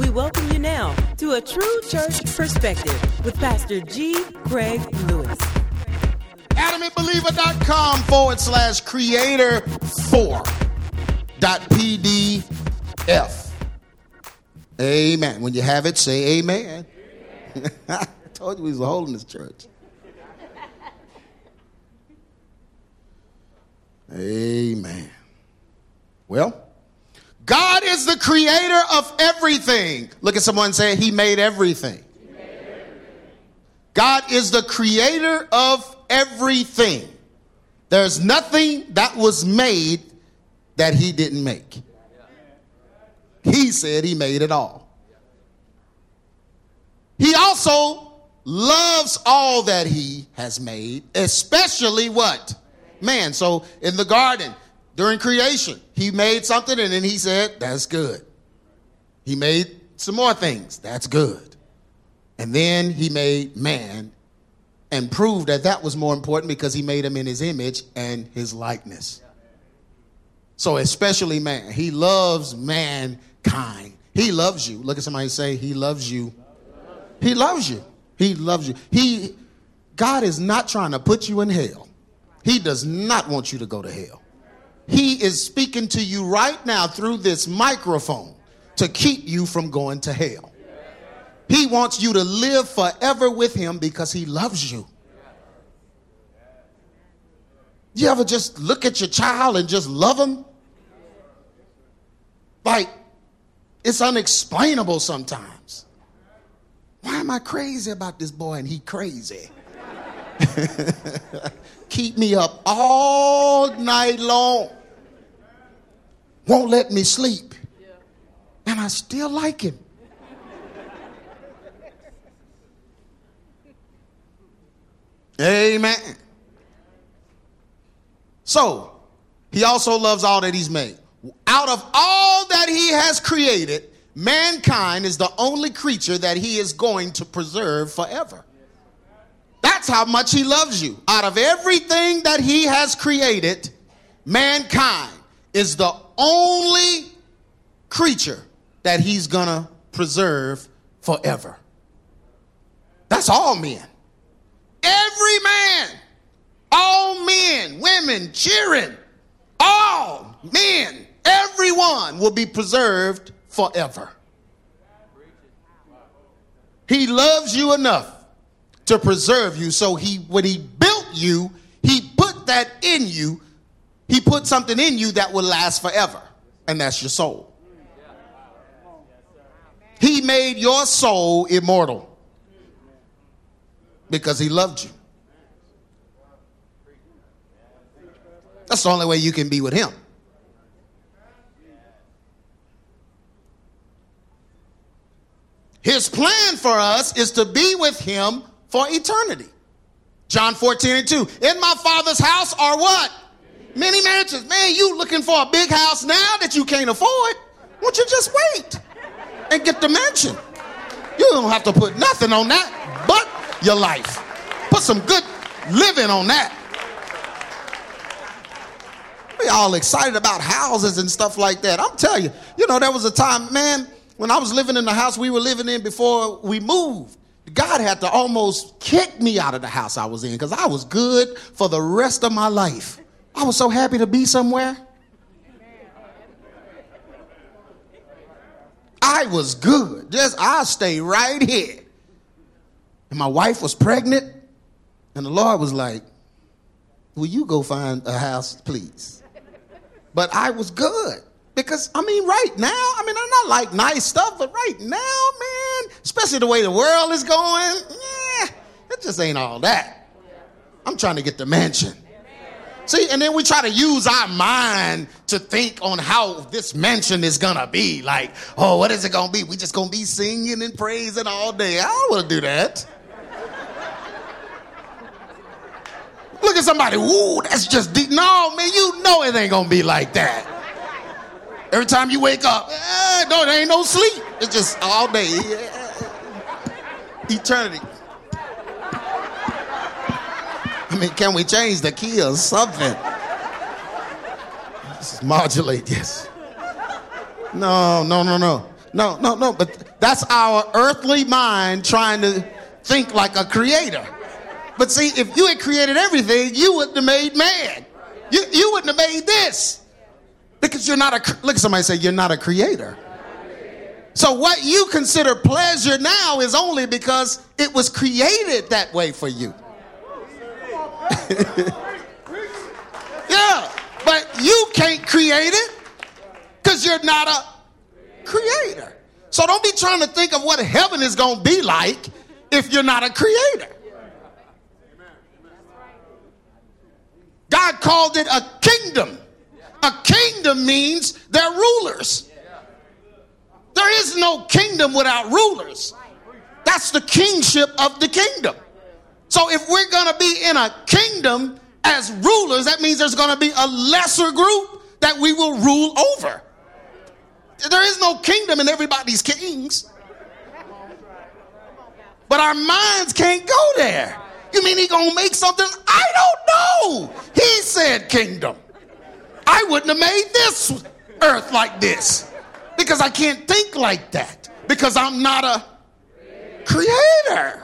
We welcome you now to a true church perspective with Pastor G. Craig Lewis. AdamandBeliever.com forward slash creator four dot PDF. Amen. When you have it, say amen. amen. I told you we was holding this church. Amen. Well, God is the creator of everything. Look at someone say, He made everything. He made everything. God is the creator of everything. There's nothing that was made that He didn't make. He said He made it all. He also loves all that He has made, especially what? Man. So in the garden, during creation. He made something and then he said, That's good. He made some more things. That's good. And then he made man and proved that that was more important because he made him in his image and his likeness. So, especially man, he loves mankind. He loves you. Look at somebody say, He loves you. He loves you. He loves you. He, God is not trying to put you in hell. He does not want you to go to hell. He is speaking to you right now through this microphone to keep you from going to hell. He wants you to live forever with him because he loves you. You ever just look at your child and just love him? Like, it's unexplainable sometimes. Why am I crazy about this boy and he crazy? Keep me up all night long won't let me sleep. And I still like him. Amen. So, he also loves all that he's made. Out of all that he has created, mankind is the only creature that he is going to preserve forever. That's how much he loves you. Out of everything that he has created, mankind is the only creature that he's gonna preserve forever. That's all men. Every man, all men, women, children, all men, everyone will be preserved forever. He loves you enough to preserve you. So he when he built you, he put that in you he put something in you that will last forever, and that's your soul. He made your soul immortal because he loved you. That's the only way you can be with him. His plan for us is to be with him for eternity. John 14 and 2. In my father's house are what? Many mansions. Man, you looking for a big house now that you can't afford. Won't you just wait and get the mansion? You don't have to put nothing on that but your life. Put some good living on that. We all excited about houses and stuff like that. I'm telling you, you know, there was a time, man, when I was living in the house we were living in before we moved. God had to almost kick me out of the house I was in because I was good for the rest of my life. I was so happy to be somewhere. I was good. Just I'll stay right here. And my wife was pregnant, and the Lord was like, Will you go find a house, please? But I was good. Because, I mean, right now, I mean, I'm not like nice stuff, but right now, man, especially the way the world is going, yeah, it just ain't all that. I'm trying to get the mansion. See, and then we try to use our mind to think on how this mansion is gonna be. Like, oh, what is it gonna be? We just gonna be singing and praising all day. I don't wanna do that. Look at somebody, ooh, that's just deep. No, man, you know it ain't gonna be like that. Every time you wake up, eh, no, there ain't no sleep. It's just all day. Eternity. I mean, can we change the key or something? Just modulate this. No, no, no, no. No, no, no, but that's our earthly mind trying to think like a creator. But see, if you had created everything, you wouldn't have made man. You, you wouldn't have made this. Because you're not a, look at somebody say, you're not a creator. So what you consider pleasure now is only because it was created that way for you. yeah, but you can't create it because you're not a creator. So don't be trying to think of what heaven is going to be like if you're not a creator. God called it a kingdom. A kingdom means they're rulers. There is no kingdom without rulers. That's the kingship of the kingdom. So if we're going to be in a kingdom as rulers, that means there's going to be a lesser group that we will rule over. There is no kingdom in everybody's kings. But our minds can't go there. You mean he gonna make something? I don't know. He said kingdom. I wouldn't have made this earth like this because I can't think like that because I'm not a creator.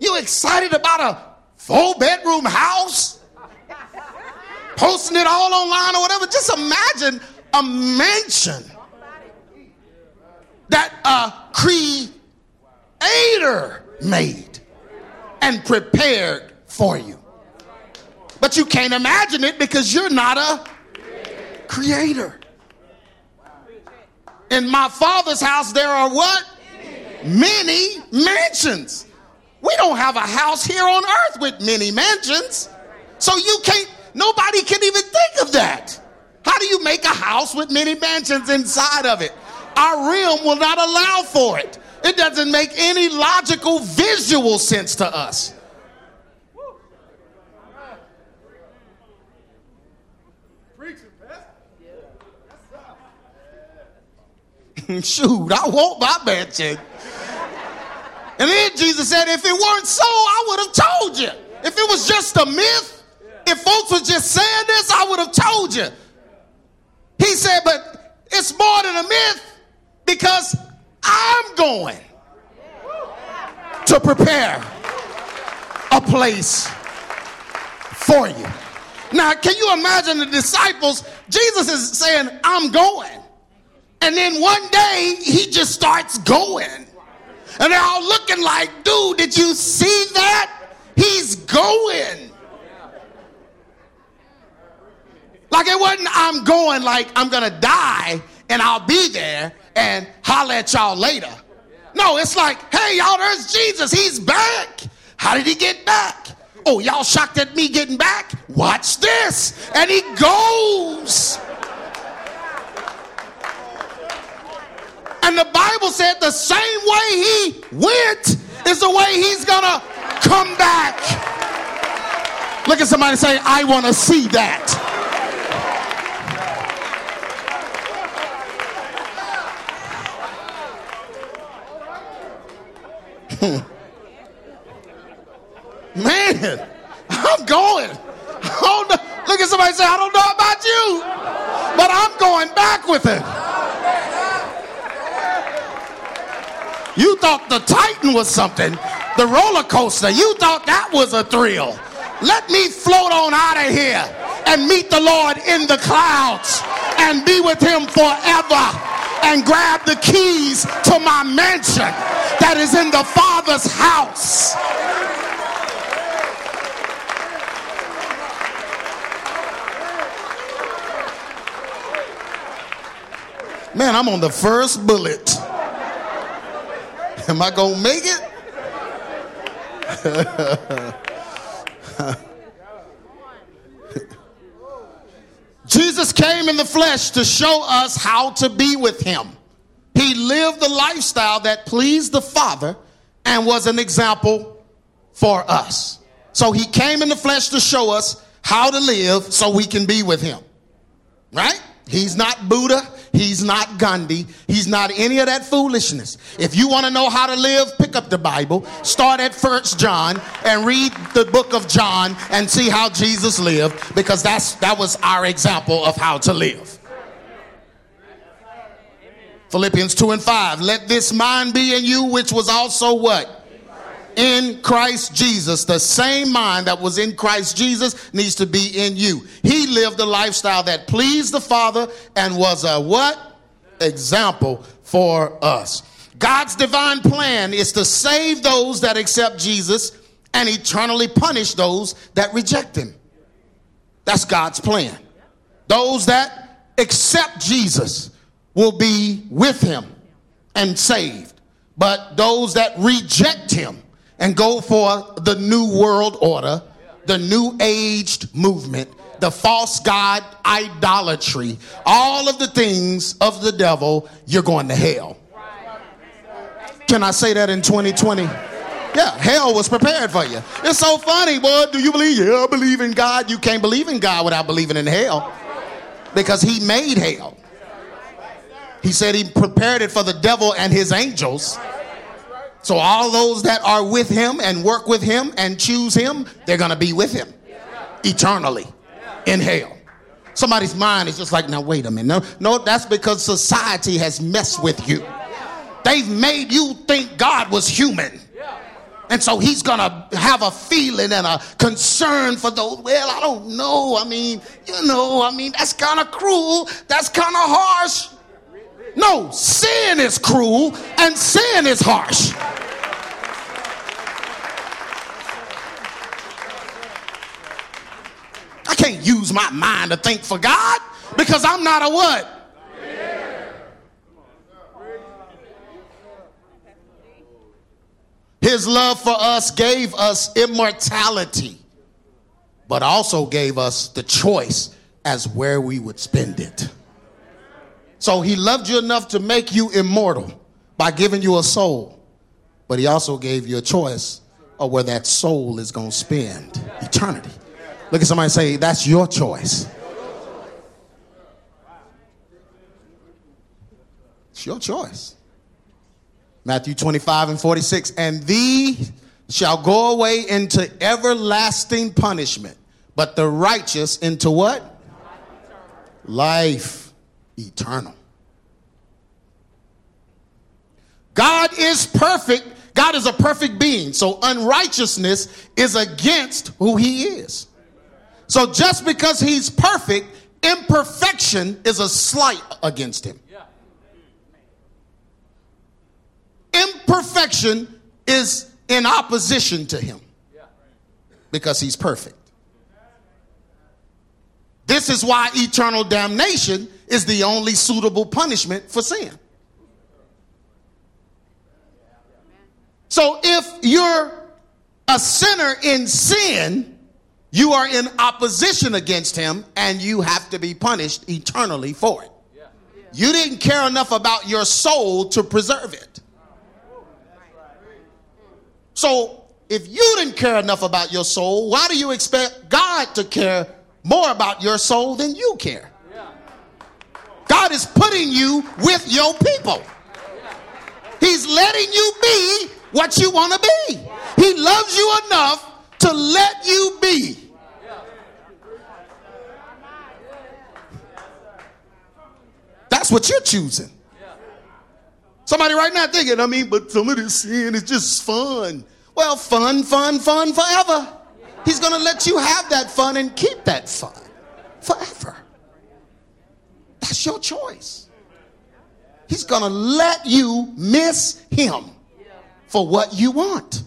You excited about a four bedroom house? Posting it all online or whatever. Just imagine a mansion that a creator made and prepared for you. But you can't imagine it because you're not a creator. In my father's house, there are what? Many mansions. We don't have a house here on earth with many mansions. So you can't, nobody can even think of that. How do you make a house with many mansions inside of it? Our realm will not allow for it. It doesn't make any logical visual sense to us. Shoot, I want my mansion. And then Jesus said, if it weren't so, I would have told you. If it was just a myth, if folks were just saying this, I would have told you. He said, but it's more than a myth because I'm going to prepare a place for you. Now, can you imagine the disciples? Jesus is saying, I'm going. And then one day he just starts going. And they're all looking like, dude, did you see that? He's going. Like it wasn't, I'm going, like I'm gonna die and I'll be there and holler at y'all later. No, it's like, hey, y'all, there's Jesus. He's back. How did he get back? Oh, y'all shocked at me getting back? Watch this. And he goes. And the Bible said the same way he went is the way he's going to come back. Look at somebody say, I want to see that. Man, I'm going. Look at somebody say, I don't know about you, but I'm going back with it. Thought the Titan was something, the roller coaster, you thought that was a thrill. Let me float on out of here and meet the Lord in the clouds and be with him forever and grab the keys to my mansion that is in the Father's house. Man, I'm on the first bullet. Am I going to make it? Jesus came in the flesh to show us how to be with him. He lived the lifestyle that pleased the Father and was an example for us. So he came in the flesh to show us how to live so we can be with him. Right? He's not Buddha. He's not Gandhi. He's not any of that foolishness. If you want to know how to live, pick up the Bible, start at First John, and read the book of John and see how Jesus lived, because that's that was our example of how to live. Philippians 2 and 5. Let this mind be in you, which was also what? In Christ Jesus. The same mind that was in Christ Jesus needs to be in you. He lived a lifestyle that pleased the Father and was a what? Example for us. God's divine plan is to save those that accept Jesus and eternally punish those that reject him. That's God's plan. Those that accept Jesus will be with him and saved. But those that reject him and go for the new world order, the new aged movement, the false god idolatry, all of the things of the devil, you're going to hell. Can I say that in 2020? Yeah, hell was prepared for you. It's so funny, boy. Do you believe? Yeah, I believe in God. You can't believe in God without believing in hell because he made hell. He said he prepared it for the devil and his angels. So all those that are with him and work with him and choose him, they're going to be with him eternally in hell. Somebody's mind is just like, now wait a minute. No, no, that's because society has messed with you. They've made you think God was human. And so he's going to have a feeling and a concern for those. Well, I don't know. I mean, you know, I mean, that's kind of cruel. That's kind of harsh. No, sin is cruel and sin is harsh. I can't use my mind to think for God because I'm not a what? His love for us gave us immortality, but also gave us the choice as where we would spend it. So he loved you enough to make you immortal by giving you a soul, but he also gave you a choice of where that soul is going to spend eternity. Look at somebody say, That's your choice. It's your choice. Matthew 25 and 46. And thee shall go away into everlasting punishment, but the righteous into what? Life eternal. God is perfect. God is a perfect being. So unrighteousness is against who he is. So just because he's perfect, imperfection is a slight against him. Imperfection is in opposition to him because he's perfect. This is why eternal damnation is the only suitable punishment for sin. So if you're a sinner in sin, you are in opposition against him and you have to be punished eternally for it. You didn't care enough about your soul to preserve it. So if you didn't care enough about your soul, why do you expect God to care more about your soul than you care. God is putting you with your people. He's letting you be what you want to be. He loves you enough to let you be. That's what you're choosing. Somebody right now thinking, I mean, but some of this sin is just fun. Well, fun, fun, fun forever. He's going to let you have that fun and keep that fun forever. That's your choice. He's going to let you miss him for what you want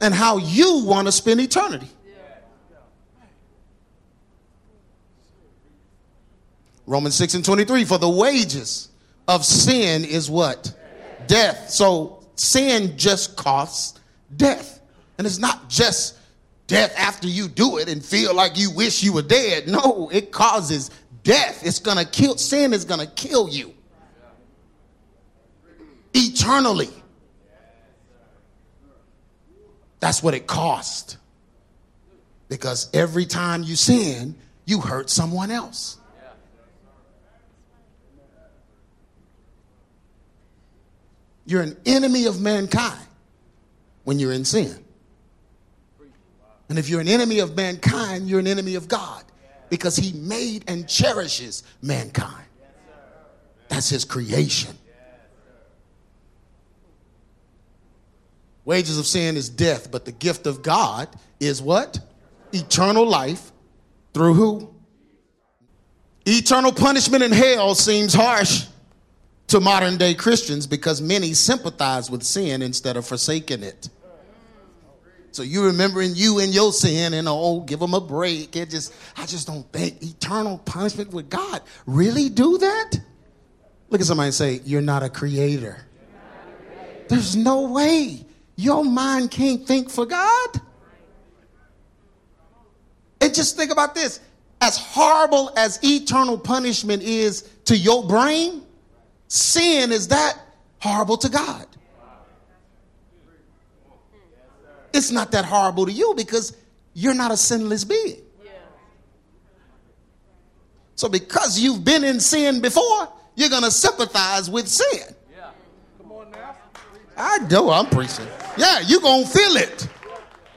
and how you want to spend eternity. Romans 6 and 23 for the wages of sin is what? Death. So sin just costs death. And it's not just death after you do it and feel like you wish you were dead. No, it causes death. It's going to kill, sin is to kill you eternally. That's what it cost. Because every time you sin, you hurt someone else. You're an enemy of mankind when you're in sin. And if you're an enemy of mankind, you're an enemy of God because he made and cherishes mankind. That's his creation. Wages of sin is death, but the gift of God is what? Eternal life through who? Eternal punishment in hell seems harsh to modern day Christians because many sympathize with sin instead of forsaking it. So you remembering you and your sin and oh, give them a break. It just, I just don't think eternal punishment with God really do that. Look at somebody and say, "You're not a creator." There's no way your mind can't think for God. And just think about this: as horrible as eternal punishment is to your brain, sin is that horrible to God. It's not that horrible to you because you're not a sinless being. So, because you've been in sin before, you're going to sympathize with sin. Yeah. Come on now. I know I'm preaching. Yeah, you're going to feel it.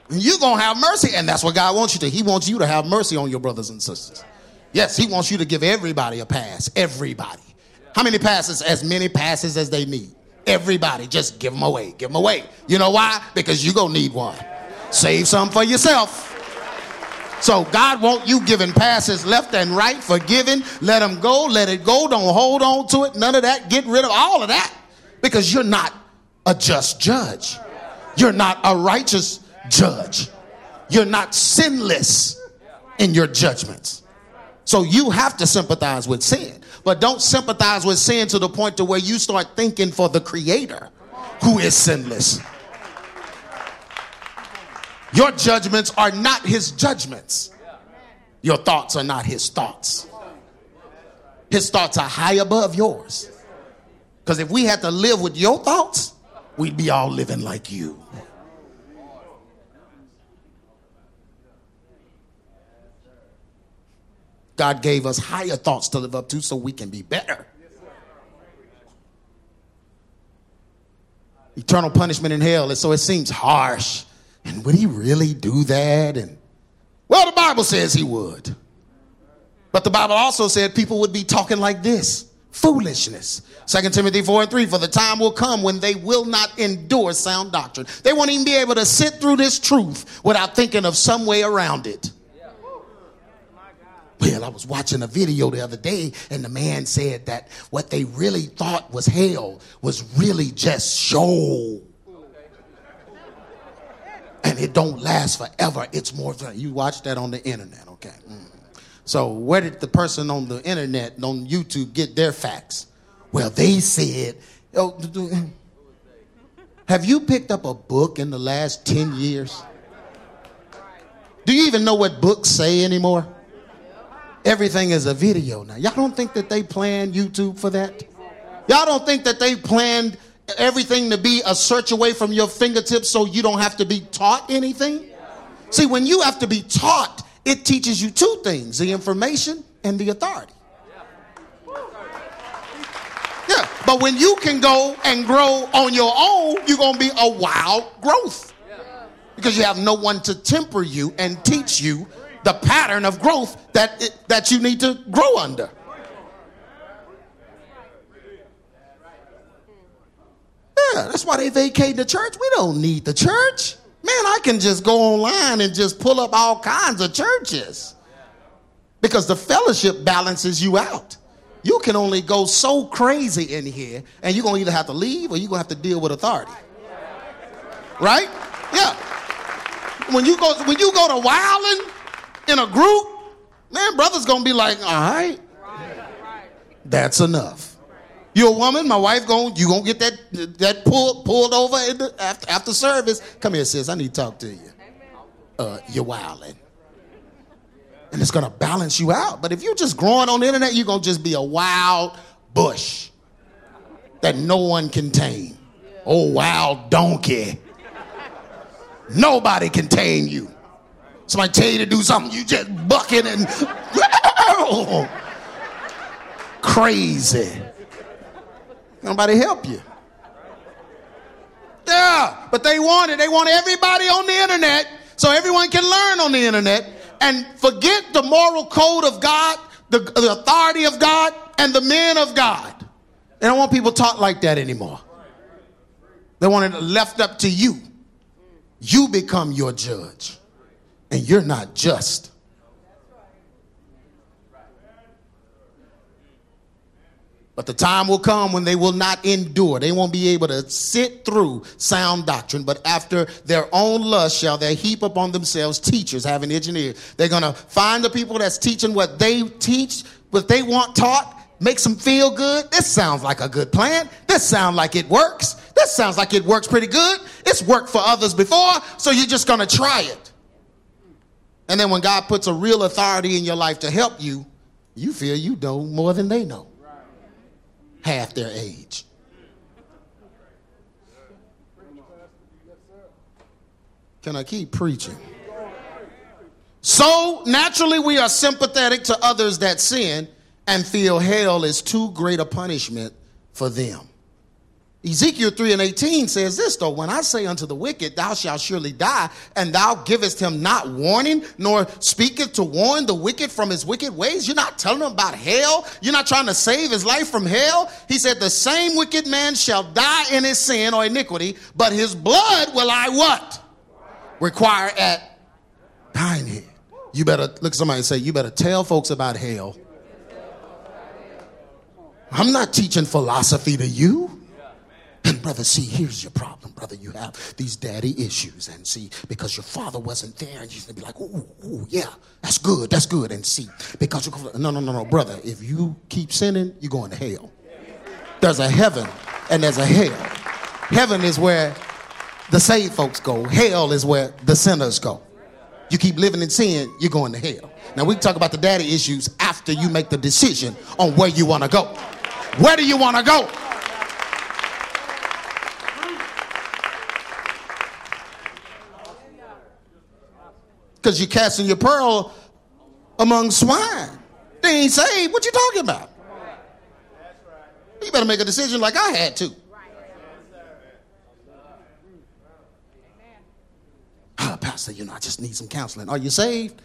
And you're going to have mercy. And that's what God wants you to. He wants you to have mercy on your brothers and sisters. Yes, He wants you to give everybody a pass. Everybody. How many passes? As many passes as they need. Everybody, just give them away. Give them away. You know why? Because you're going to need one. Save some for yourself. So God want you giving passes left and right, forgiving. Let them go. Let it go. Don't hold on to it. None of that. Get rid of all of that because you're not a just judge. You're not a righteous judge. You're not sinless in your judgments. So you have to sympathize with sin. But don't sympathize with sin to the point to where you start thinking for the creator who is sinless. Your judgments are not his judgments. Your thoughts are not his thoughts. His thoughts are high above yours. Because if we had to live with your thoughts, we'd be all living like you. God gave us higher thoughts to live up to so we can be better. Eternal punishment in hell, and so it seems harsh. And would he really do that? And well, the Bible says he would. But the Bible also said people would be talking like this foolishness. 2 Timothy 4 and 3 For the time will come when they will not endure sound doctrine. They won't even be able to sit through this truth without thinking of some way around it. Well, I was watching a video the other day, and the man said that what they really thought was hell was really just show. And it don't last forever. It's more. Than you watch that on the internet, okay? Mm. So where did the person on the internet on YouTube get their facts? Well, they said. Oh, have you picked up a book in the last ten years? Do you even know what books say anymore? Everything is a video now. Y'all don't think that they planned YouTube for that? Y'all don't think that they planned everything to be a search away from your fingertips so you don't have to be taught anything? See, when you have to be taught, it teaches you two things the information and the authority. Yeah, but when you can go and grow on your own, you're going to be a wild growth because you have no one to temper you and teach you the pattern of growth that, it, that you need to grow under. Yeah, that's why they vacate the church. We don't need the church. Man, I can just go online and just pull up all kinds of churches because the fellowship balances you out. You can only go so crazy in here, and you're going to either have to leave or you're going to have to deal with authority. Right? Yeah. When you go, when you go to wilding, in a group, man, brother's gonna be like, all right, that's enough. You're a woman, my wife going, you gonna get that that pulled pulled over the, after after service. Come here, sis. I need to talk to you. Uh, you're wilding. And it's gonna balance you out. But if you're just growing on the internet, you're gonna just be a wild bush that no one can tame. Oh, wild donkey. Nobody can tame you. Somebody tell you to do something, you just bucking and crazy. Nobody help you. Yeah, but they want it. They want everybody on the internet so everyone can learn on the internet and forget the moral code of God, the, the authority of God, and the men of God. They don't want people taught like that anymore. They want it left up to you. You become your judge, and you're not just. But the time will come when they will not endure. They won't be able to sit through sound doctrine, but after their own lust shall they heap upon themselves teachers having engineers. They're going to find the people that's teaching what they teach, what they want taught, makes them feel good. This sounds like a good plan. This sounds like it works. This sounds like it works pretty good. It's worked for others before, so you're just going to try it. And then when God puts a real authority in your life to help you, you feel you know more than they know half their age. Can I keep preaching? So naturally, we are sympathetic to others that sin and feel hell is too great a punishment for them. Ezekiel 3 and 18 says this, though, when I say unto the wicked, thou shalt surely die, and thou givest him not warning, nor speaketh to warn the wicked from his wicked ways. You're not telling him about hell. You're not trying to save his life from hell. He said, the same wicked man shall die in his sin or iniquity, but his blood will I what? Require at thine head. You better, look somebody and say, you better tell folks about hell. I'm not teaching philosophy to you. And brother, see, here's your problem, brother. You have these daddy issues, and see, because your father wasn't there, and you're gonna be like, ooh, ooh, yeah, that's good, that's good. And see, because you no, no, no, no, brother. If you keep sinning, you're going to hell. There's a heaven and there's a hell. Heaven is where the saved folks go. Hell is where the sinners go. You keep living in sin, you're going to hell. Now we talk about the daddy issues after you make the decision on where you want to go. Where do you want to go? Because you're casting your pearl among swine. They ain't saved. What you talking about? You better make a decision like I had to. Ah, Pastor, you know, I just need some counseling. Are you saved?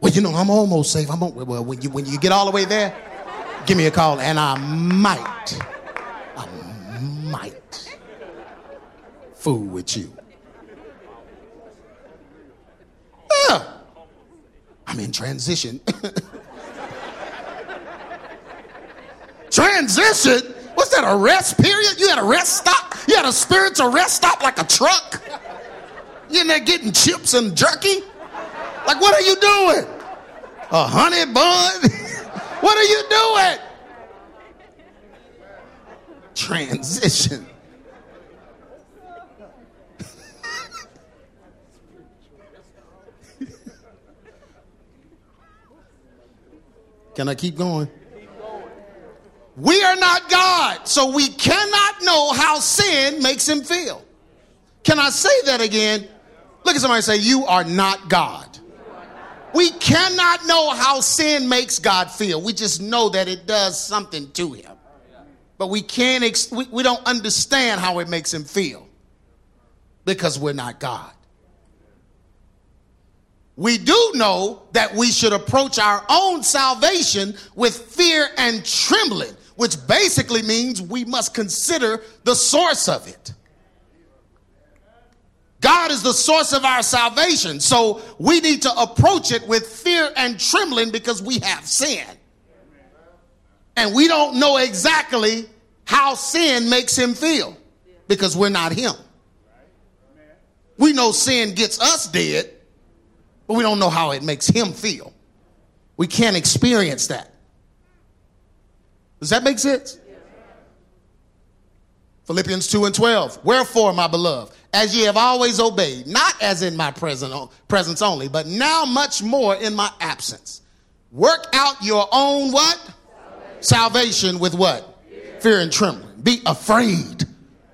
Well, you know, I'm almost saved. I'm on, well, when you when you get all the way there, give me a call, and I might, I might fool with you. In transition. transition? What's that, a rest period? You had a rest stop? You had a spiritual rest stop like a truck? You in there getting chips and jerky? Like, what are you doing? A honey bun? what are you doing? Transition. Can I keep going? We are not God, so we cannot know how sin makes him feel. Can I say that again? Look at somebody say, You are not God. We cannot know how sin makes God feel. We just know that it does something to him. But we can't, ex- we, we don't understand how it makes him feel because we're not God we do know that we should approach our own salvation with fear and trembling, which basically means we must consider the source of it. God is the source of our salvation, so we need to approach it with fear and trembling because we have sin. And we don't know exactly how sin makes him feel because we're not him. We know sin gets us dead but we don't know how it makes him feel. We can't experience that. Does that make sense? Philippians 2 and 12. Wherefore, my beloved, as ye have always obeyed, not as in my present, presence only, but now much more in my absence. Work out your own what? Salvation, Salvation with what? Fear. Fear and trembling. Be afraid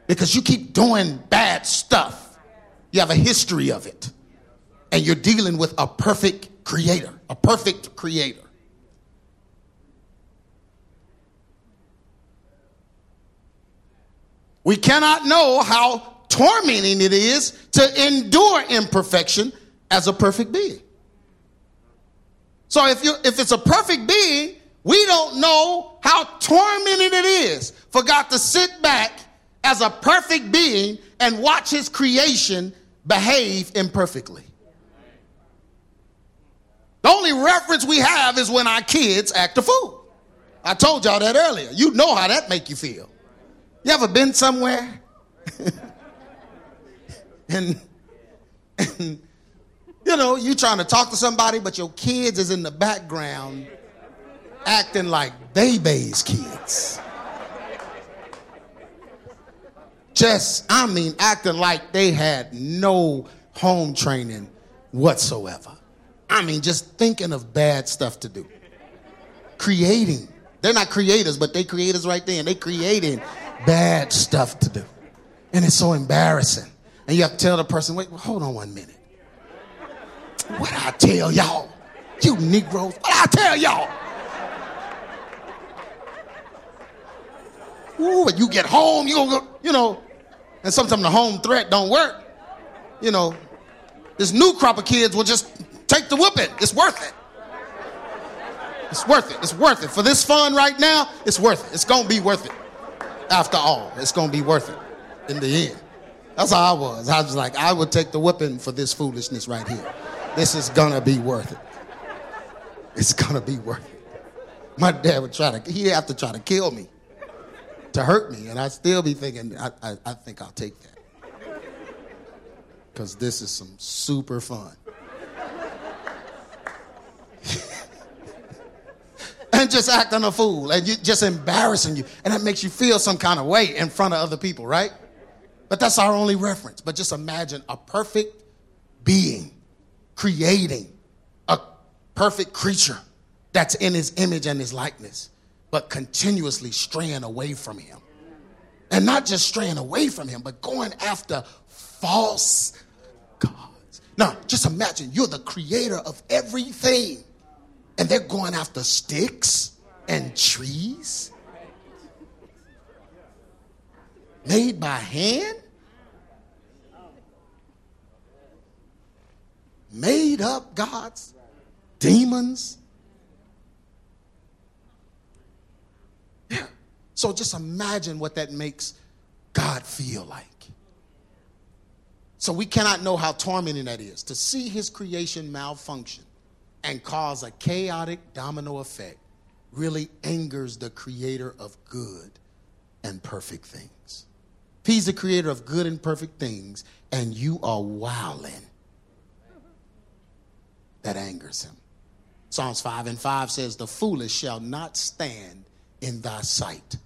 because you keep doing bad stuff. You have a history of it and you're dealing with a perfect creator, a perfect creator. We cannot know how tormenting it is to endure imperfection as a perfect being. So if you if it's a perfect being, We don't know how tormenting it is for God to sit back as a perfect being and watch his creation behave imperfectly. The only reference we have is when our kids act a fool. I told y'all that earlier. You know how that make you feel. You ever been somewhere? and, and you know, you trying to talk to somebody, but your kids is in the background acting like baby's kids. Just, I mean, acting like they had no home training whatsoever. I mean, just thinking of bad stuff to do. Creating. They're not creators, but they creators right there, and they creating bad stuff to do. And it's so embarrassing. And you have to tell the person, wait, hold on one minute. What I tell y'all? You Negroes, what I tell y'all? Ooh, when you get home, you go, you know, and sometimes the home threat don't work. You know, this new crop of kids will just take the whooping. It's worth it. It's worth it. It's worth it. For this fun right now, it's worth it. It's gonna be worth it. After all, it's gonna be worth it in the end. That's how I was. I was like, I would take the whipping for this foolishness right here. This is gonna be worth it. It's gonna be worth it. My dad would try to, he'd have to try to kill me to hurt me. And I'd still be thinking, I, I, I think I'll take that. Because this is some super fun. and just acting a fool and you, just embarrassing you. And that makes you feel some kind of way in front of other people, right? But that's our only reference. But just imagine a perfect being creating a perfect creature that's in his image and his likeness but continuously straying away from him. And not just straying away from him, but going after false gods. Now, just imagine you're the creator of everything, and they're going after sticks and trees made by hand, made up gods, demons Yeah. So just imagine what that makes God feel like. So we cannot know how tormenting that is to see his creation malfunction and cause a chaotic domino effect really angers the creator of good and perfect things. He's the creator of good and perfect things and you are wilding, that angers him. Psalms 5 and 5 says, The foolish shall not stand in thy sight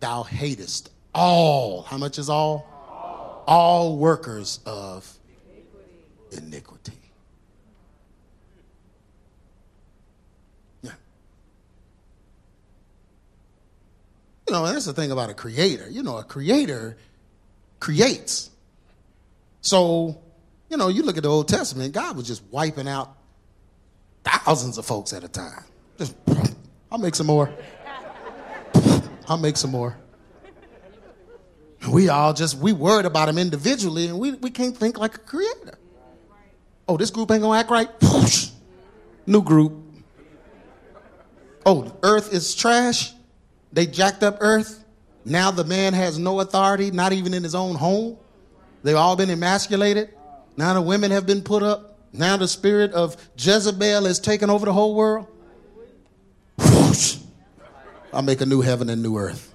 thou hatest all, how much is all? All, all workers of iniquity. iniquity. Yeah. You know, that's the thing about a creator. You know, a creator creates. So, you know, you look at the Old Testament, God was just wiping out thousands of folks at a time. Just, I'll make some more. I'll make some more. We all just, we worried about them individually and we, we can't think like a creator. Oh, this group ain't gonna act right? New group. Oh, earth is trash. They jacked up earth. Now the man has no authority, not even in his own home. They've all been emasculated. Now the women have been put up. Now the spirit of Jezebel has taken over the whole world. Whoosh. I'll make a new heaven and new earth.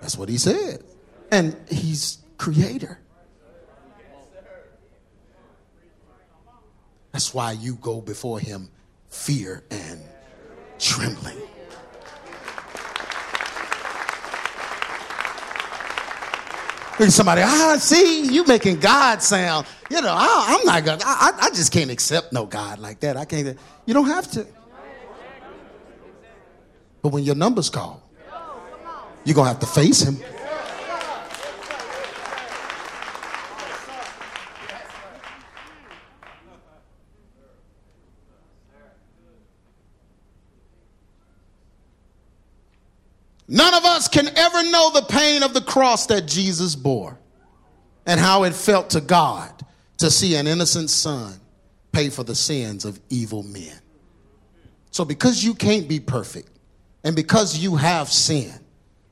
That's what he said. And he's creator. That's why you go before him fear and trembling. somebody, ah, see, you making God sound, you know, I, am not gonna, I, I just can't accept no God like that. I can't, you don't have to. But when your number's called, you're to have to face him. None of us can ever know the pain of the cross that Jesus bore and how it felt to God to see an innocent son pay for the sins of evil men. So, because you can't be perfect and because you have sin,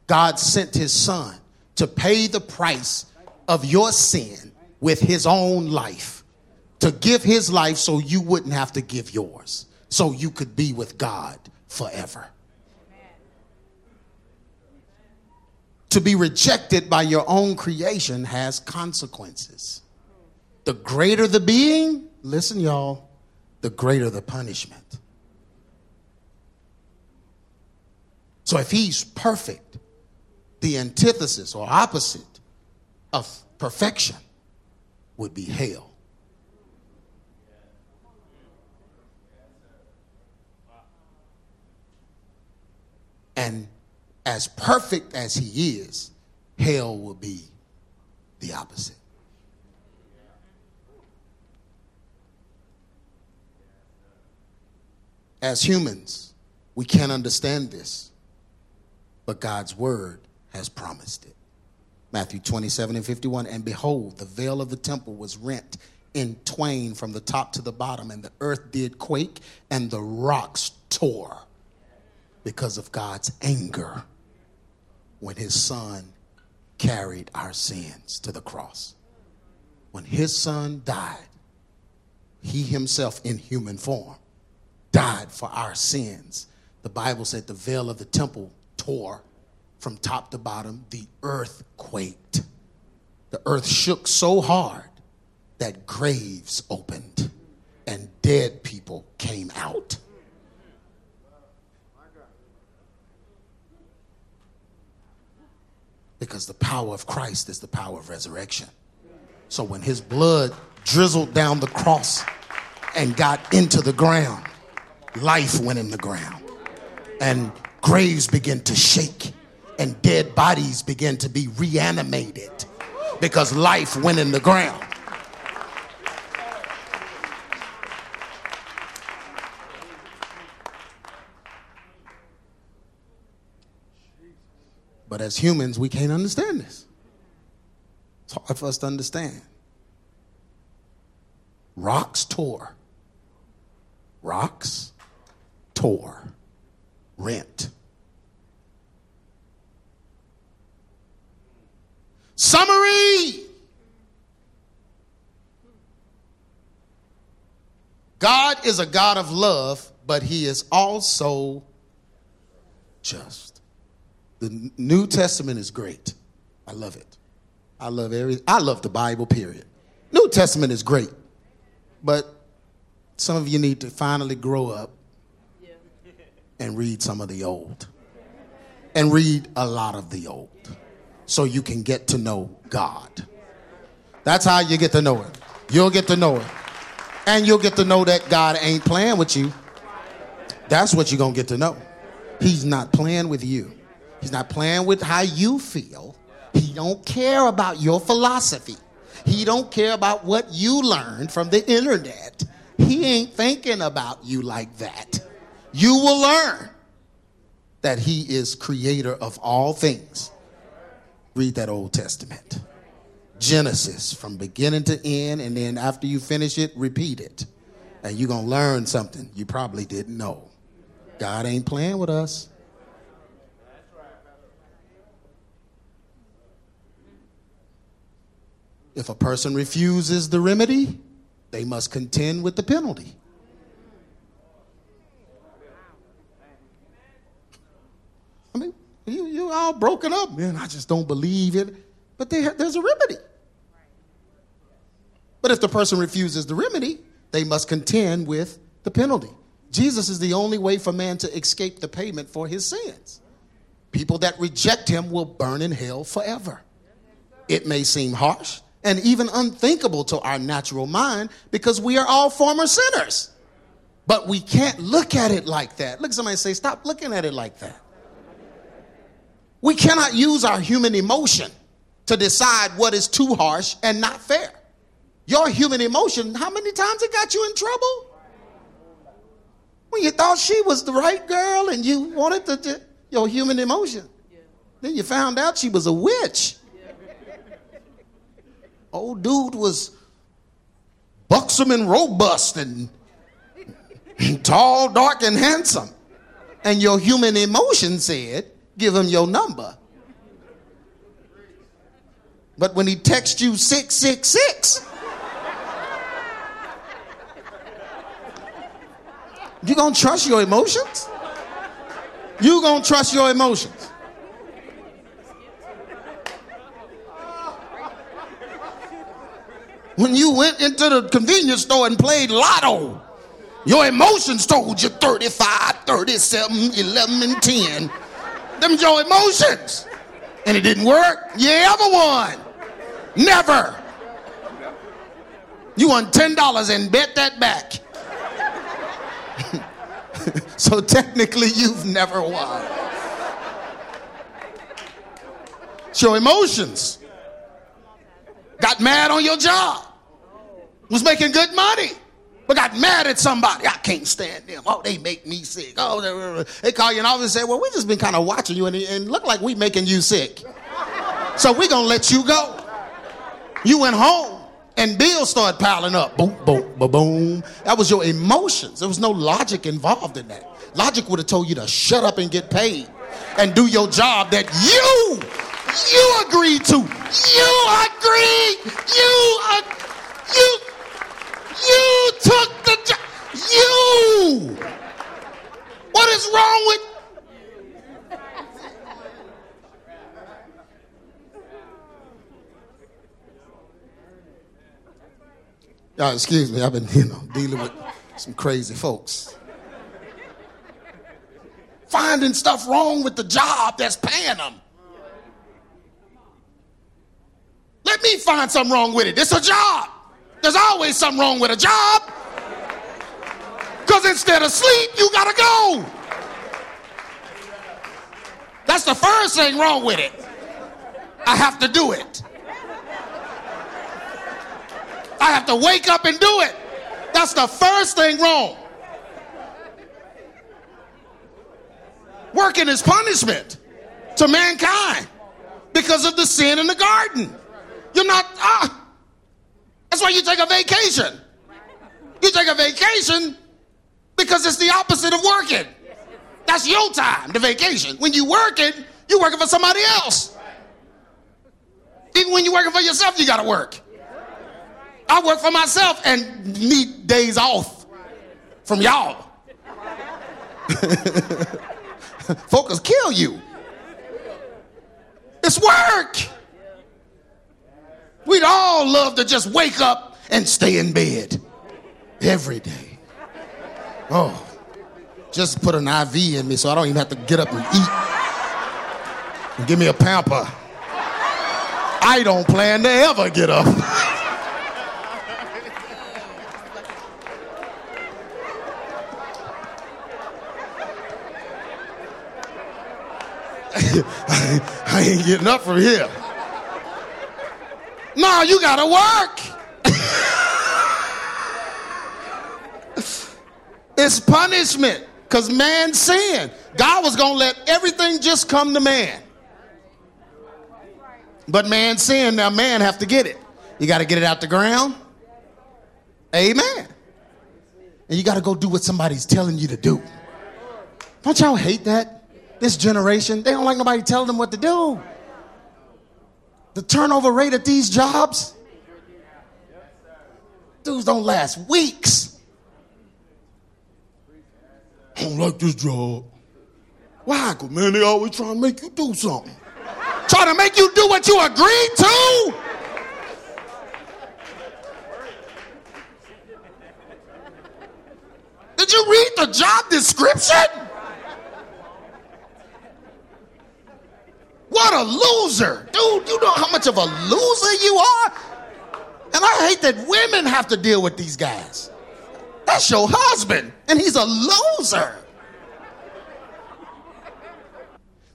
God sent his son to pay the price of your sin with his own life, to give his life so you wouldn't have to give yours, so you could be with God forever. To be rejected by your own creation has consequences. The greater the being, listen, y'all, the greater the punishment. So if he's perfect, the antithesis or opposite of perfection would be hell. And as perfect as he is, hell will be the opposite. As humans, we can't understand this, but God's word has promised it. Matthew 27 and 51 And behold, the veil of the temple was rent in twain from the top to the bottom, and the earth did quake, and the rocks tore because of God's anger when his son carried our sins to the cross. When his son died, he himself in human form died for our sins. The Bible said the veil of the temple tore from top to bottom. The earth quaked. The earth shook so hard that graves opened and dead people came out. Because the power of Christ is the power of resurrection. So when his blood drizzled down the cross and got into the ground, life went in the ground. And graves began to shake and dead bodies began to be reanimated because life went in the ground. But as humans, we can't understand this. It's hard for us to understand. Rocks tore. Rocks tore. Rent. Summary. God is a God of love, but he is also just. The New Testament is great. I love it. I love every I love the Bible, period. New Testament is great. But some of you need to finally grow up and read some of the old. And read a lot of the old so you can get to know God. That's how you get to know Him. You'll get to know Him. And you'll get to know that God ain't playing with you. That's what you're going to get to know. He's not playing with you. He's not playing with how you feel. He don't care about your philosophy. He don't care about what you learned from the internet. He ain't thinking about you like that. You will learn that he is creator of all things. Read that Old Testament. Genesis from beginning to end and then after you finish it, repeat it. And you're going to learn something you probably didn't know. God ain't playing with us. If a person refuses the remedy, they must contend with the penalty. I mean, you, you all broken up, man. I just don't believe it. But they, there's a remedy. But if the person refuses the remedy, they must contend with the penalty. Jesus is the only way for man to escape the payment for his sins. People that reject him will burn in hell forever. It may seem harsh, and even unthinkable to our natural mind because we are all former sinners. But we can't look at it like that. Look somebody say, Stop looking at it like that. We cannot use our human emotion to decide what is too harsh and not fair. Your human emotion, how many times it got you in trouble? When you thought she was the right girl and you wanted to, your human emotion. Then you found out she was a witch. Old dude was buxom and robust and tall, dark, and handsome. And your human emotion said, give him your number. But when he texts you 666, you gonna trust your emotions? You gonna trust your emotions? When you went into the convenience store and played lotto, your emotions told you 35, 37, 11, and 10. Them your emotions. And it didn't work. You ever won? Never. You won $10 and bet that back. so technically, you've never won. It's your emotions. Got mad on your job. Was making good money. But got mad at somebody. I can't stand them. Oh, they make me sick. Oh, they call you and all and say, well, we just been kind of watching you and, and look like we making you sick. So we to let you go. You went home and bills started piling up. Boom, boom, boom, boom. That was your emotions. There was no logic involved in that. Logic would have told you to shut up and get paid and do your job that you, you agreed to. You agreed. You, uh, you, you took the job. You. What is wrong with Y'all, excuse me, I've been, you know, dealing with some crazy folks. Finding stuff wrong with the job that's paying them. Let me find something wrong with it. It's a job. There's always something wrong with a job. Because instead of sleep, you gotta go. That's the first thing wrong with it. I have to do it. I have to wake up and do it. That's the first thing wrong. Working is punishment to mankind because of the sin in the garden. You're not, ah. That's why you take a vacation. You take a vacation because it's the opposite of working. That's your time, the vacation. When you're working, you're working for somebody else. Even when you're working for yourself, you got to work. I work for myself and need days off from y'all. Focus kill you. It's work. We'd all love to just wake up and stay in bed every day. Oh, just put an IV in me so I don't even have to get up and eat. And give me a pamper. I don't plan to ever get up. I ain't getting up from here. No, you gotta work. it's punishment because man sinned. God was gonna let everything just come to man. But man sinned, now man have to get it. You gotta get it out the ground. Amen. And you gotta go do what somebody's telling you to do. Don't y'all hate that? This generation, they don't like nobody telling them what to do. The turnover rate at these jobs, dudes don't last weeks. I don't like this job. Why? Because, man, they always trying to make you do something. trying to make you do what you agreed to? Did you read the job description? What a loser. Dude, you know how much of a loser you are? And I hate that women have to deal with these guys. That's your husband, and he's a loser.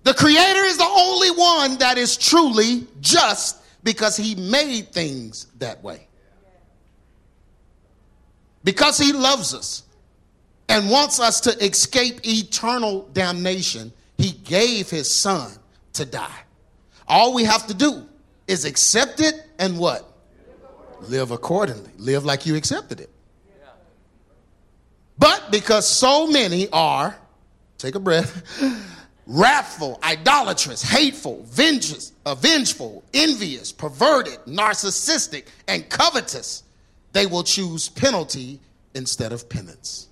The Creator is the only one that is truly just because He made things that way. Because He loves us and wants us to escape eternal damnation, He gave His Son to die. All we have to do is accept it and what? Live accordingly. Live like you accepted it. But because so many are, take a breath, wrathful, idolatrous, hateful, vengeance, uh, vengeful, envious, perverted, narcissistic, and covetous, they will choose penalty instead of penance.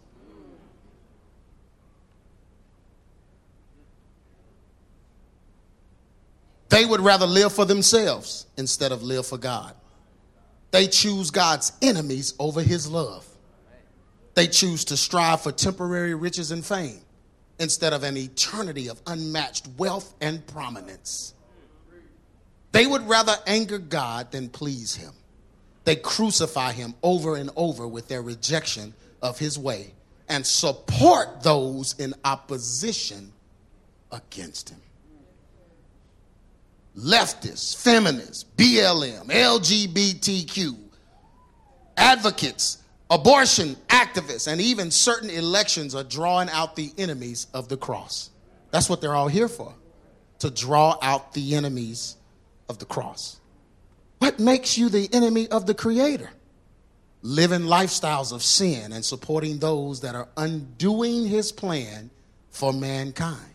They would rather live for themselves instead of live for God. They choose God's enemies over his love. They choose to strive for temporary riches and fame instead of an eternity of unmatched wealth and prominence. They would rather anger God than please him. They crucify him over and over with their rejection of his way and support those in opposition against him leftists, feminists, BLM, LGBTQ, advocates, abortion activists, and even certain elections are drawing out the enemies of the cross. That's what they're all here for, to draw out the enemies of the cross. What makes you the enemy of the Creator? Living lifestyles of sin and supporting those that are undoing His plan for mankind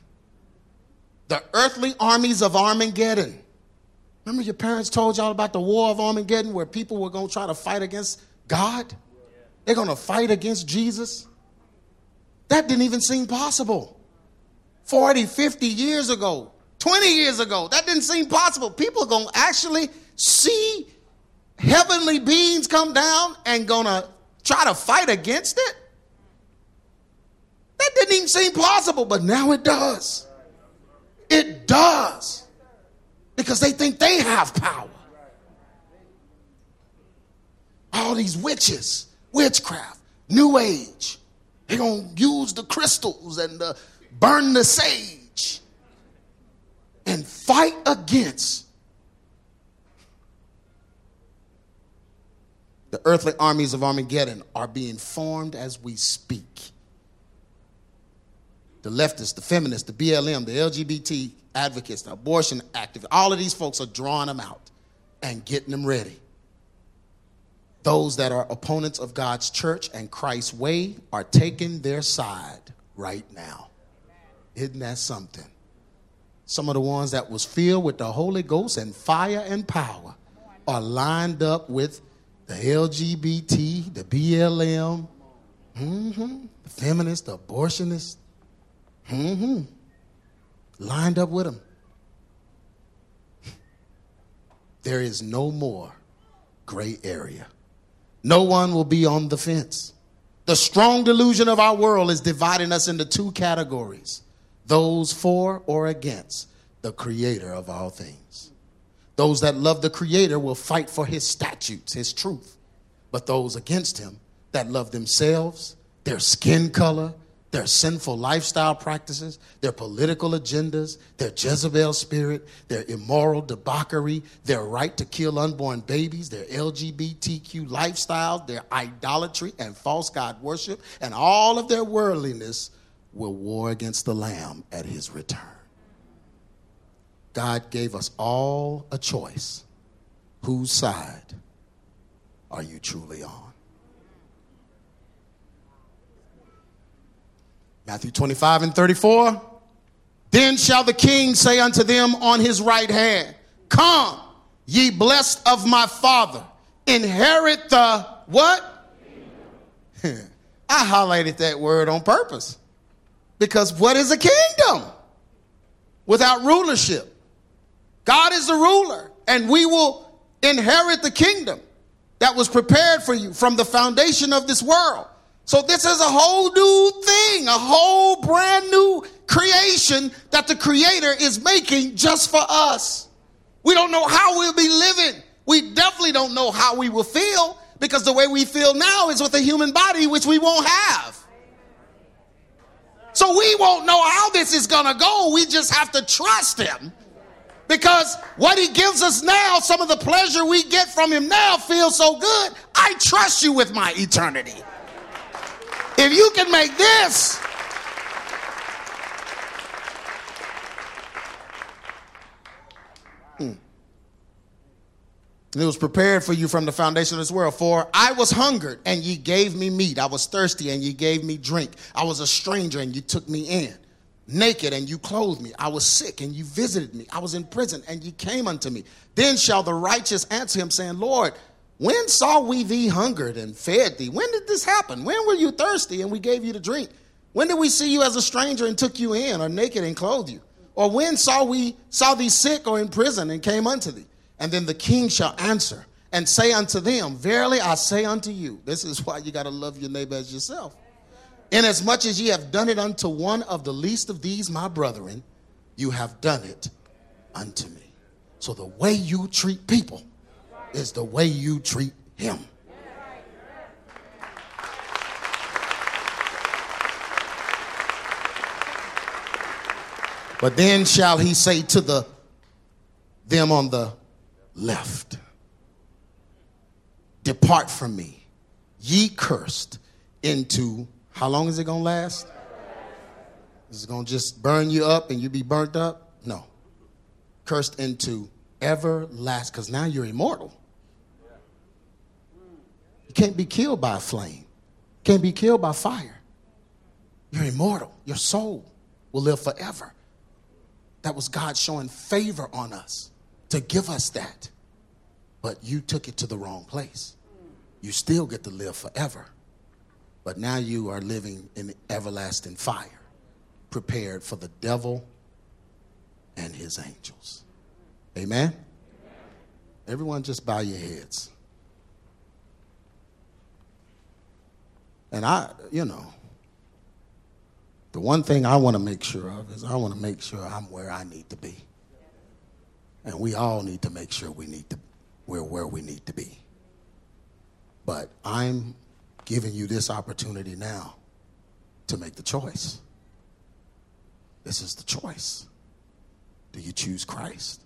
the earthly armies of Armageddon. Remember your parents told y'all about the war of Armageddon where people were going to try to fight against God? They're going to fight against Jesus? That didn't even seem possible. 40, 50 years ago, 20 years ago, that didn't seem possible. People are going to actually see heavenly beings come down and going to try to fight against it? That didn't even seem possible, but now it does. It does. Because they think they have power. All these witches, witchcraft, new age. They're going to use the crystals and the, burn the sage and fight against the earthly armies of Armageddon are being formed as we speak the leftists, the feminists, the BLM, the LGBT advocates, the abortion activists, all of these folks are drawing them out and getting them ready. Those that are opponents of God's church and Christ's way are taking their side right now. Isn't that something? Some of the ones that was filled with the Holy Ghost and fire and power are lined up with the LGBT, the BLM, mm-hmm, the feminists, the abortionists, Mm-hmm. Lined up with them. There is no more gray area. No one will be on the fence. The strong delusion of our world is dividing us into two categories those for or against the creator of all things. Those that love the creator will fight for his statutes, his truth. But those against him that love themselves, their skin color, their sinful lifestyle practices, their political agendas, their Jezebel spirit, their immoral debauchery, their right to kill unborn babies, their LGBTQ lifestyles, their idolatry and false God worship, and all of their worldliness will war against the Lamb at his return. God gave us all a choice. Whose side are you truly on? Matthew 25 and 34. Then shall the king say unto them on his right hand, Come, ye blessed of my father, inherit the what? I highlighted that word on purpose. Because what is a kingdom? Without rulership. God is the ruler, and we will inherit the kingdom that was prepared for you from the foundation of this world. So this is a whole new thing, a whole brand new creation that the creator is making just for us. We don't know how we'll be living. We definitely don't know how we will feel because the way we feel now is with a human body, which we won't have. So we won't know how this is going to go. We just have to trust him because what he gives us now, some of the pleasure we get from him now feels so good. I trust you with my eternity. If you can make this, hmm. It was prepared for you from the foundation of this world. For I was hungered, and ye gave me meat. I was thirsty, and ye gave me drink. I was a stranger, and you took me in. Naked, and you clothed me. I was sick, and you visited me. I was in prison, and ye came unto me. Then shall the righteous answer him, saying, Lord, when saw we thee hungered and fed thee? When did this happen? When were you thirsty, and we gave you to drink? When did we see you as a stranger and took you in, or naked and clothed you? Or when saw we saw thee sick or in prison and came unto thee? And then the king shall answer and say unto them, Verily I say unto you, this is why you got to love your neighbor as yourself. Inasmuch as ye have done it unto one of the least of these my brethren, you have done it unto me. So the way you treat people is the way you treat him. But then shall he say to the them on the left. Depart from me, ye cursed, into how long is it to last? Is it to just burn you up and you be burnt up? No. Cursed into everlasting, because now you're immortal. Can't be killed by a flame, can't be killed by fire. You're immortal. Your soul will live forever. That was God showing favor on us to give us that. But you took it to the wrong place. You still get to live forever. But now you are living in everlasting fire, prepared for the devil and his angels. Amen? Everyone just bow your heads. And I, you know, the one thing I want to make sure of is I want to make sure I'm where I need to be. And we all need to make sure we need to we're where we need to be. But I'm giving you this opportunity now to make the choice. This is the choice. Do you choose Christ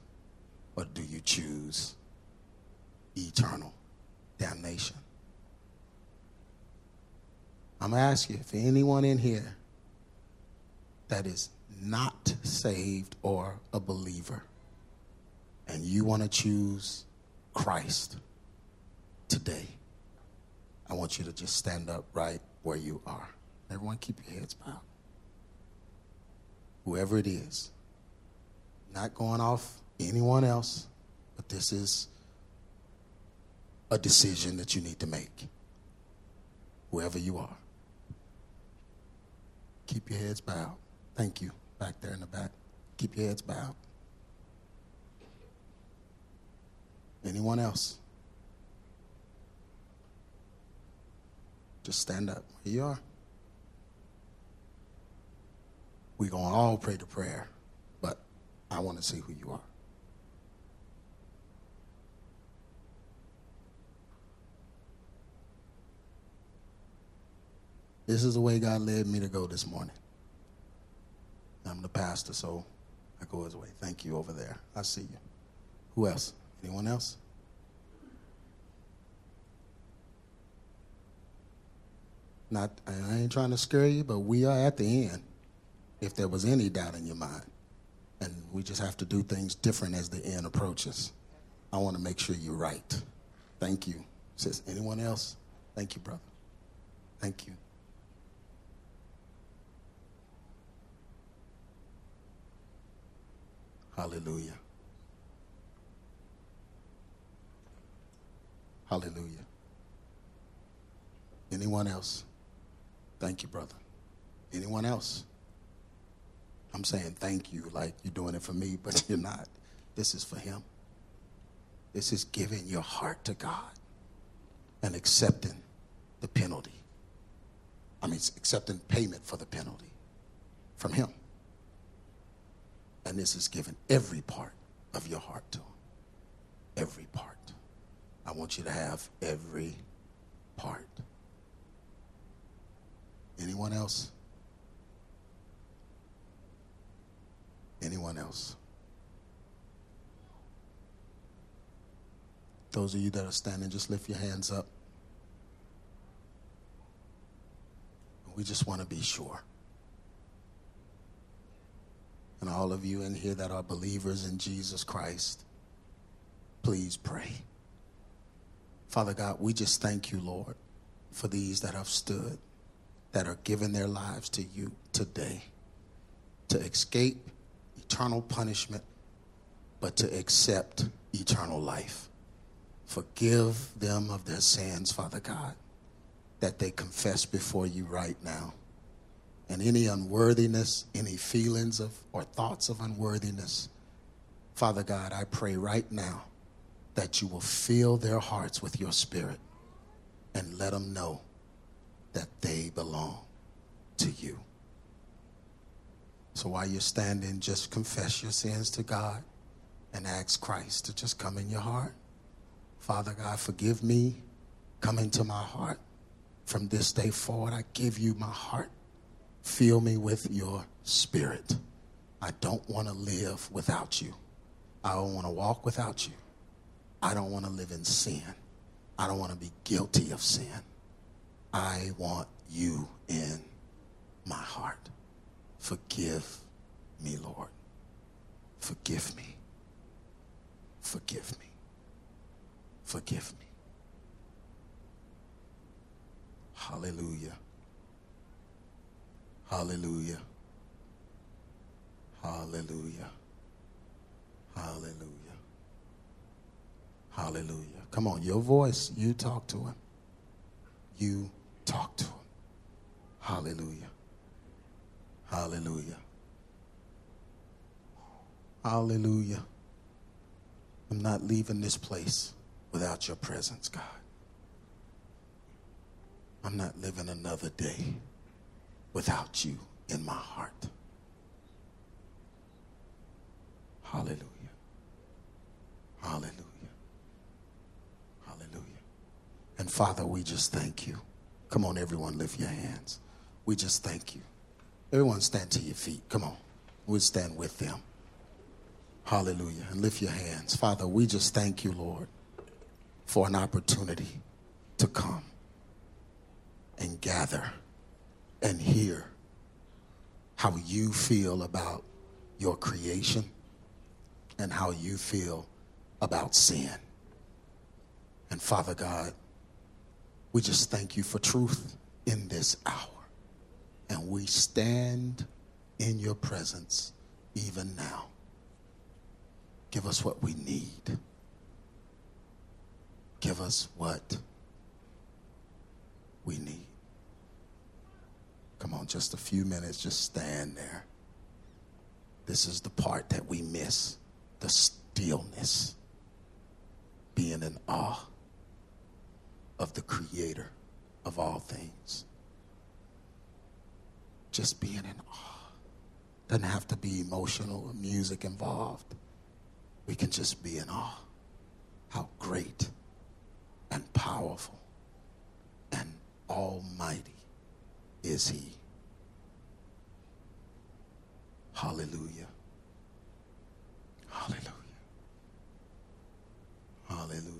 or do you choose eternal damnation? I'm going to ask you if anyone in here that is not saved or a believer, and you want to choose Christ today, I want you to just stand up right where you are. Everyone, keep your heads bowed. Whoever it is, not going off anyone else, but this is a decision that you need to make. Whoever you are, keep your heads bowed. Thank you. Back there in the back. Keep your heads bowed. Anyone else? Just stand up. Here you are. We're going to all pray the prayer, but I want to see who you are. This is the way God led me to go this morning. I'm the pastor, so I go his way. Thank you over there. I see you. Who else? Anyone else? Not, I ain't trying to scare you, but we are at the end. If there was any doubt in your mind, and we just have to do things different as the end approaches. I want to make sure you're right. Thank you. Says anyone else? Thank you, brother. Thank you. Hallelujah. Hallelujah. Anyone else? Thank you, brother. Anyone else? I'm saying thank you like you're doing it for me, but you're not. This is for him. This is giving your heart to God and accepting the penalty. I mean, accepting payment for the penalty from him. And this is giving every part of your heart to him. Every part. I want you to have every part. Anyone else? Anyone else? Those of you that are standing, just lift your hands up. We just want to be sure. And all of you in here that are believers in Jesus Christ, please pray. Father God, we just thank you, Lord, for these that have stood, that are giving their lives to you today to escape eternal punishment, but to accept eternal life. Forgive them of their sins, Father God, that they confess before you right now. And any unworthiness, any feelings of or thoughts of unworthiness, Father God, I pray right now that you will fill their hearts with your spirit and let them know that they belong to you. So while you're standing, just confess your sins to God and ask Christ to just come in your heart. Father God, forgive me. Come into my heart. From this day forward, I give you my heart. Fill me with your spirit. I don't want to live without you. I don't want to walk without you. I don't want to live in sin. I don't want to be guilty of sin. I want you in my heart. Forgive me, Lord. Forgive me. Forgive me. Forgive me. Hallelujah. Hallelujah. Hallelujah. Hallelujah. Hallelujah. Come on, your voice, you talk to him. You talk to him. Hallelujah. Hallelujah. Hallelujah. I'm not leaving this place without your presence, God. I'm not living another day without you in my heart. Hallelujah. Hallelujah. Hallelujah. And Father, we just thank you. Come on, everyone, lift your hands. We just thank you. Everyone stand to your feet. Come on. We'll stand with them. Hallelujah. And lift your hands. Father, we just thank you, Lord, for an opportunity to come and gather and hear how you feel about your creation and how you feel about sin. And Father God, we just thank you for truth in this hour. And we stand in your presence even now. Give us what we need. Give us what we need. Come on, just a few minutes, just stand there. This is the part that we miss the stillness, being in awe of the creator of all things. Just being in awe. Doesn't have to be emotional or music involved. We can just be in awe. How great and powerful and almighty is he. Hallelujah. Hallelujah. Hallelujah.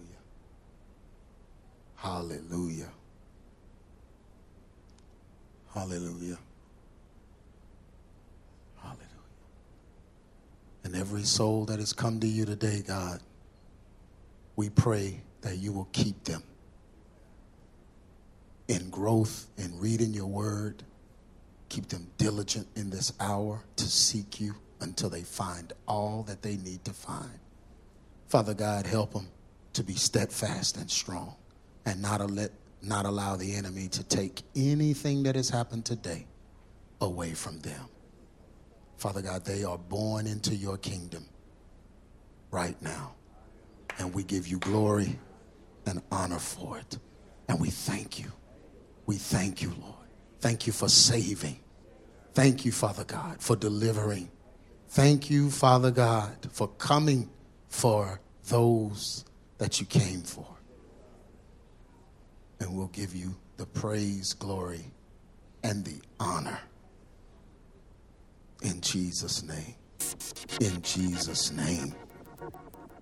Hallelujah. Hallelujah. Hallelujah. And every soul that has come to you today, God, we pray that you will keep them in growth and reading your word. Keep them diligent in this hour to seek you until they find all that they need to find. Father God, help them to be steadfast and strong and not, let, not allow the enemy to take anything that has happened today away from them. Father God, they are born into your kingdom right now. And we give you glory and honor for it. And we thank you. We thank you, Lord. Thank you for saving. Thank you, Father God, for delivering. Thank you, Father God, for coming for those that you came for. And we'll give you the praise, glory, and the honor. In Jesus' name. In Jesus' name.